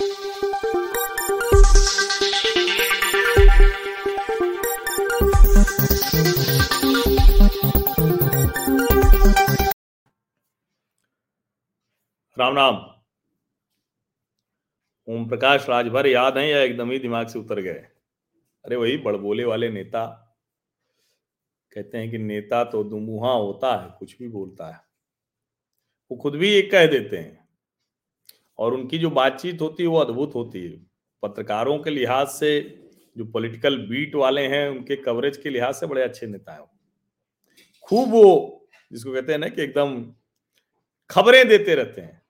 राम राम ओम प्रकाश राजभर याद है या एकदम ही दिमाग से उतर गए? अरे वही बड़बोले वाले नेता। कहते हैं कि नेता तो दुमुहा होता है, कुछ भी बोलता है। वो खुद भी एक कह देते हैं। और उनकी जो बातचीत होती है वो अद्भुत होती है। पत्रकारों के लिहाज से जो पॉलिटिकल बीट वाले हैं उनके कवरेज के लिहाज से बड़े अच्छे नेता हैं खूब वो जिसको कहते हैं ना कि एकदम खबरें देते रहते हैं।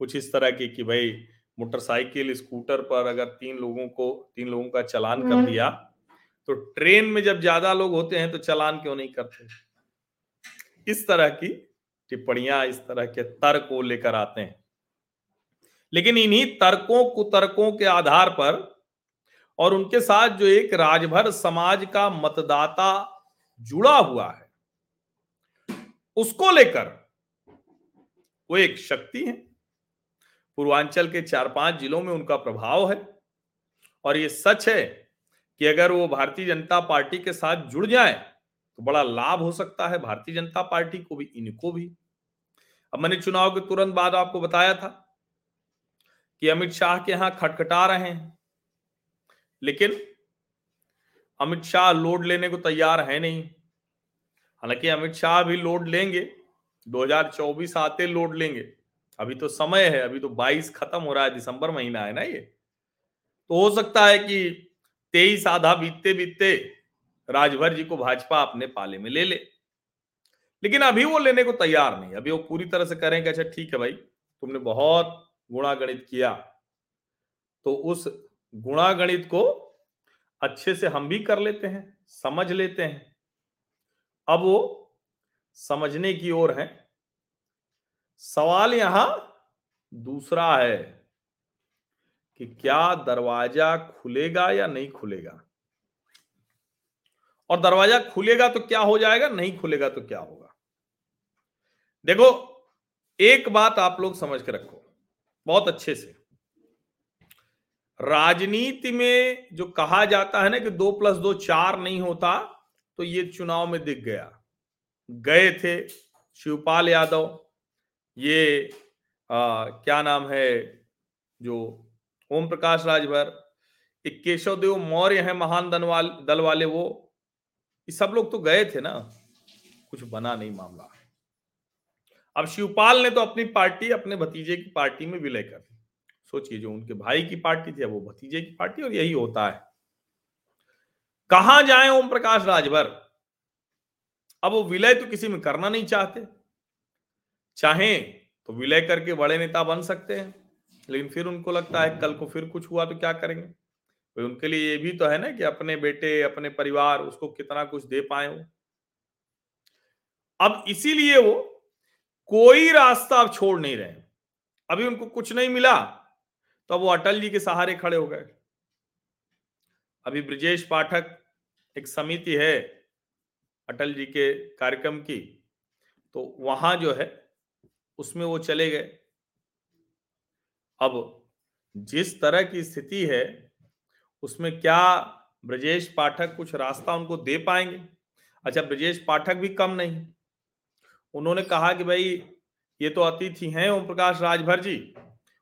कुछ इस तरह की कि भाई मोटरसाइकिल स्कूटर पर अगर तीन लोगों को तीन लोगों का चलान कर हम्म। दिया तो ट्रेन में जब ज़्यादा लोग होते हैं तो चलान क्यों नहीं करते? इस तरह की टिप्पणियाँ इस तरह के तर्क को लेकर आते हैं। लेकिन इन्हीं तर्कों, कुतर्कों के आधार पर और उनके साथ जो एक राजभर समाज का मतदाता जुड़ा हुआ है, उसको लेकर वो एक शक्ति है। पूर्वांचल के चार पाँच जिलों में उनका प्रभाव है और ये सच है कि अगर वो भारतीय जनता पार्टी के साथ जुड़ जाए तो बड़ा लाभ हो सकता है भारतीय जनता पार्टी को भी, इनको भी। अब मैंने चुनाव के तुरंत बाद आपको बताया था कि अमित शाह के यहाँ खटखटा रहे हैं। लेकिन अमित शाह लोड लेने को तैयार है नहीं। हालाँकि अमित शाह भी लोड लेंगे 2024 आते लोड लेंगे। अभी तो समय है, अभी तो 22 खत्म हो रहा है, दिसंबर महीना है ना ये। तो हो सकता है कि तेईस आधा बीतते बीतते राजभर जी को भाजपा अपने पाले में ले ले। लेकिन अभी वो लेने को तैयार नहीं, अभी वो पूरी तरह से करें कि अच्छा ठीक है भाई, तुमने बहुत गुणागणित किया। तो उस गुणागणित को अच्छे से हम भी कर लेते हैं, समझ लेते हैं। अब वो समझने की ओर है। सवाल यहाँ दूसरा है कि क्या दरवाज़ा खुलेगा या नहीं खुलेगा? और दरवाज़ा खुलेगा तो क्या हो जाएगा, नहीं खुलेगा तो क्या होगा? देखो, एक बात आप लोग समझ के रखो। बहुत अच्छे से। राजनीति में जो कहा जाता है ना कि दो प्लस दो चार नहीं होता तो ये चुनाव में दिख गया। गए थे शिवपाल यादव ये आ, क्या नाम है जो ओम प्रकाश राजभर एक केशव देव मौर्य है महान दल वाले वो ये सब लोग तो गए थे ना। कुछ बना नहीं मामला। अब शिवपाल ने तो अपनी पार्टी, अपने भतीजे की पार्टी में विलय कर दी। सोचिए, जो उनके भाई की पार्टी थी वो भतीजे की पार्टी और यही होता है। कहा जाए ओम प्रकाश राजभर? अब वो विलय तो किसी में करना नहीं चाहते। चाहे तो विलय करके बड़े नेता बन सकते हैं, लेकिन फिर उनको लगता है कल को फिर कुछ हुआ तो क्या करेंगे? तो उनके लिए ये भी तो है ना कि अपने बेटे, अपने परिवार, उसको कितना कुछ दे पाए वो। अब इसीलिए वो कोई रास्ता आप छोड़ नहीं रहे अभी उनको कुछ नहीं मिला तो अब वो अटल जी के सहारे खड़े हो गए। अभी ब्रिजेश पाठक एक समिति है अटल जी के कार्यक्रम की तो वहाँ जो है, उसमें वो चले गए। अब जिस तरह की स्थिति है, उसमें क्या ब्रजेश पाठक कुछ रास्ता उनको दे पाएँगे? अच्छा ब्रजेश पाठक भी कम नहीं। उन्होंने कहा कि भाई, ये तो अतिथि हैं ओम प्रकाश राजभर जी।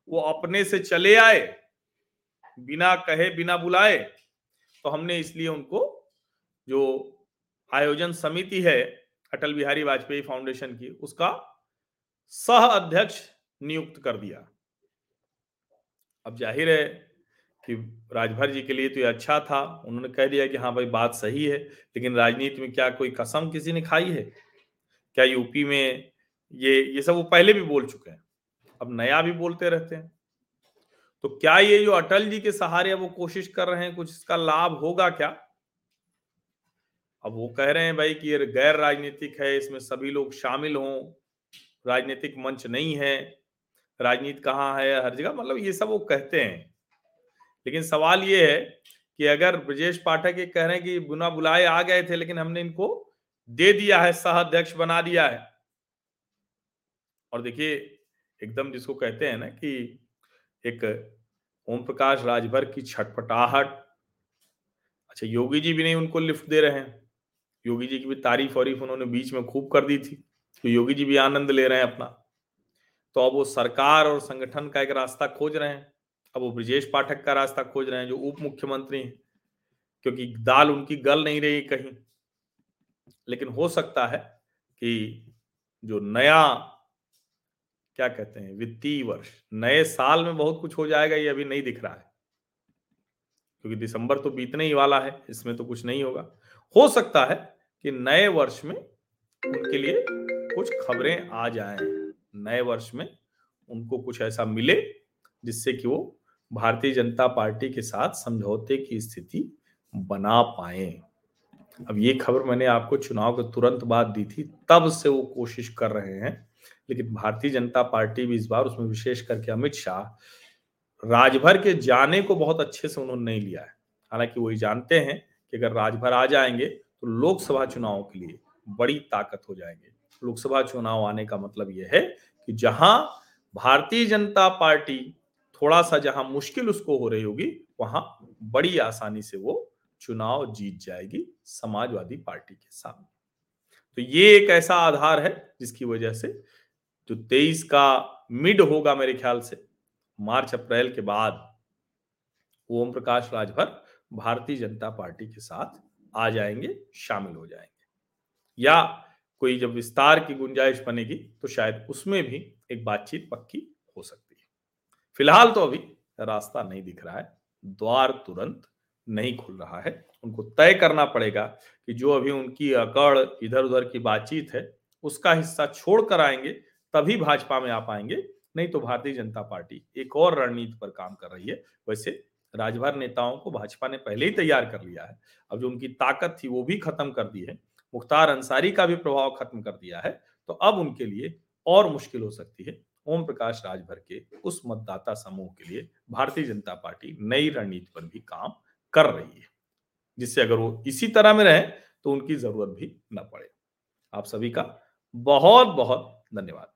वो अपने से चले आए, बिना कहे, बिना बुलाए तो हमने इसलिए उनको जो आयोजन समिति है, अटल बिहारी वाजपेयी फाउंडेशन की, उसका सह अध्यक्ष नियुक्त कर दिया। अब ज़ाहिर है कि राजभर जी के लिए तो ये अच्छा था। उन्होंने कह दिया कि हाँ भाई, बात सही है, लेकिन राजनीति में क्या कोई कसम किसी ने खाई है? क्या यूपी में ये ये सब वो पहले भी बोल चुके हैं, अब नया भी बोलते रहते हैं। तो क्या ये जो अटल जी के सहारे वो कोशिश कर रहे हैं, कुछ इसका लाभ होगा क्या? अब वो कह रहे हैं भाई कि ये गैर राजनीतिक है, इसमें सभी लोग शामिल हों, राजनीतिक मंच नहीं है, राजनीति कहाँ है, हर जगह मतलब ये सब वो कहते हैं। लेकिन सवाल ये है कि अगर ब्रजेश पाठक ये कह रहे हैं कि बुना बुलाए आ गए थे, लेकिन हमने इनको दे दिया है, सह अध्यक्ष बना दिया है। और देखिए, एकदम जिसको कहते हैं ना कि एक ओम प्रकाश राजभर की छटपटाहट। अच्छा योगी जी भी नहीं उनको लिफ्ट दे रहे हैं। योगी जी की भी तारीफ़ वरीफ उन्होंने बीच में खूब कर दी थी तो योगी जी भी आनंद ले रहे हैं अपना। तो अब वो सरकार और संगठन का एक रास्ता खोज रहे हैं। अब वो ब्रिजेश पाठक का रास्ता खोज रहे हैं, जो उप मुख्यमंत्री हैं, क्योंकि दाल उनकी गल नहीं रही कहीं। लेकिन हो सकता है कि जो नया, क्या कहते हैं, वित्तीय वर्ष, नए साल में बहुत कुछ हो जाएगा, ये अभी नहीं दिख रहा है। क्योंकि दिसंबर तो बीतने ही वाला है, इसमें तो कुछ नहीं होगा। हो सकता है कि नए वर्ष में उनके लिए कुछ खबरें आ जाएँ। नए वर्ष में उनको कुछ ऐसा मिले जिससे कि वो भारतीय जनता पार्टी के साथ समझौते की स्थिति बना पाए। अब ये खबर मैंने आपको चुनाव के तुरंत बाद दी थी, तब से वो कोशिश कर रहे हैं। लेकिन भारतीय जनता पार्टी भी इस बार उसमें विशेष करके अमित शाह, राजभर के जाने को बहुत अच्छे से उन्होंने नहीं लिया है। हालाँकि वही जानते हैं कि अगर राजभर आ जाएँगे तो लोकसभा चुनाव के लिए बड़ी ताकत हो जाएँगे। लोकसभा चुनाव आने का मतलब यह है कि जहाँ भारतीय जनता पार्टी थोड़ा सा जहाँ मुश्किल उसको हो रही होगी, वहाँ बड़ी आसानी से वो चुनाव जीत जाएगी समाजवादी पार्टी के सामने। तो ये एक ऐसा आधार है जिसकी वजह से जो तेईस का मिड होगा मेरे ख्याल से, मार्च, अप्रैल के बाद ओम प्रकाश राजभर भारतीय जनता पार्टी के साथ आ जाएँगे, शामिल हो जाएँगे। या कोई जब विस्तार की गुंजाइश बनेगी तो शायद उसमें भी एक बातचीत पक्की हो सकती है। फ़िलहाल तो अभी रास्ता नहीं दिख रहा है, द्वार तुरंत नहीं खुल रहा है। उनको तय करना पड़ेगा कि जो अभी उनकी अकड़ इधर उधर की बातचीत है, उसका हिस्सा छोड़ कर आएँगे, तभी भाजपा में आ पाएँगे नहीं तो भारतीय जनता पार्टी एक और रणनीति पर काम कर रही है। वैसे राजभर नेताओं को भाजपा ने पहले ही तैयार कर लिया है। अब जो उनकी ताकत थी वो भी खत्म कर दी है। मुख्तार अंसारी का भी प्रभाव खत्म कर दिया है तो अब उनके लिए और मुश्किल हो सकती है। ओम प्रकाश राजभर के उस मतदाता समूह के लिए भारतीय जनता पार्टी नई रणनीति पर भी काम कर रही है, जिससे अगर वो इसी तरह में रहे तो उनकी ज़रूरत भी न पड़े। आप सभी का बहुत बहुत धन्यवाद।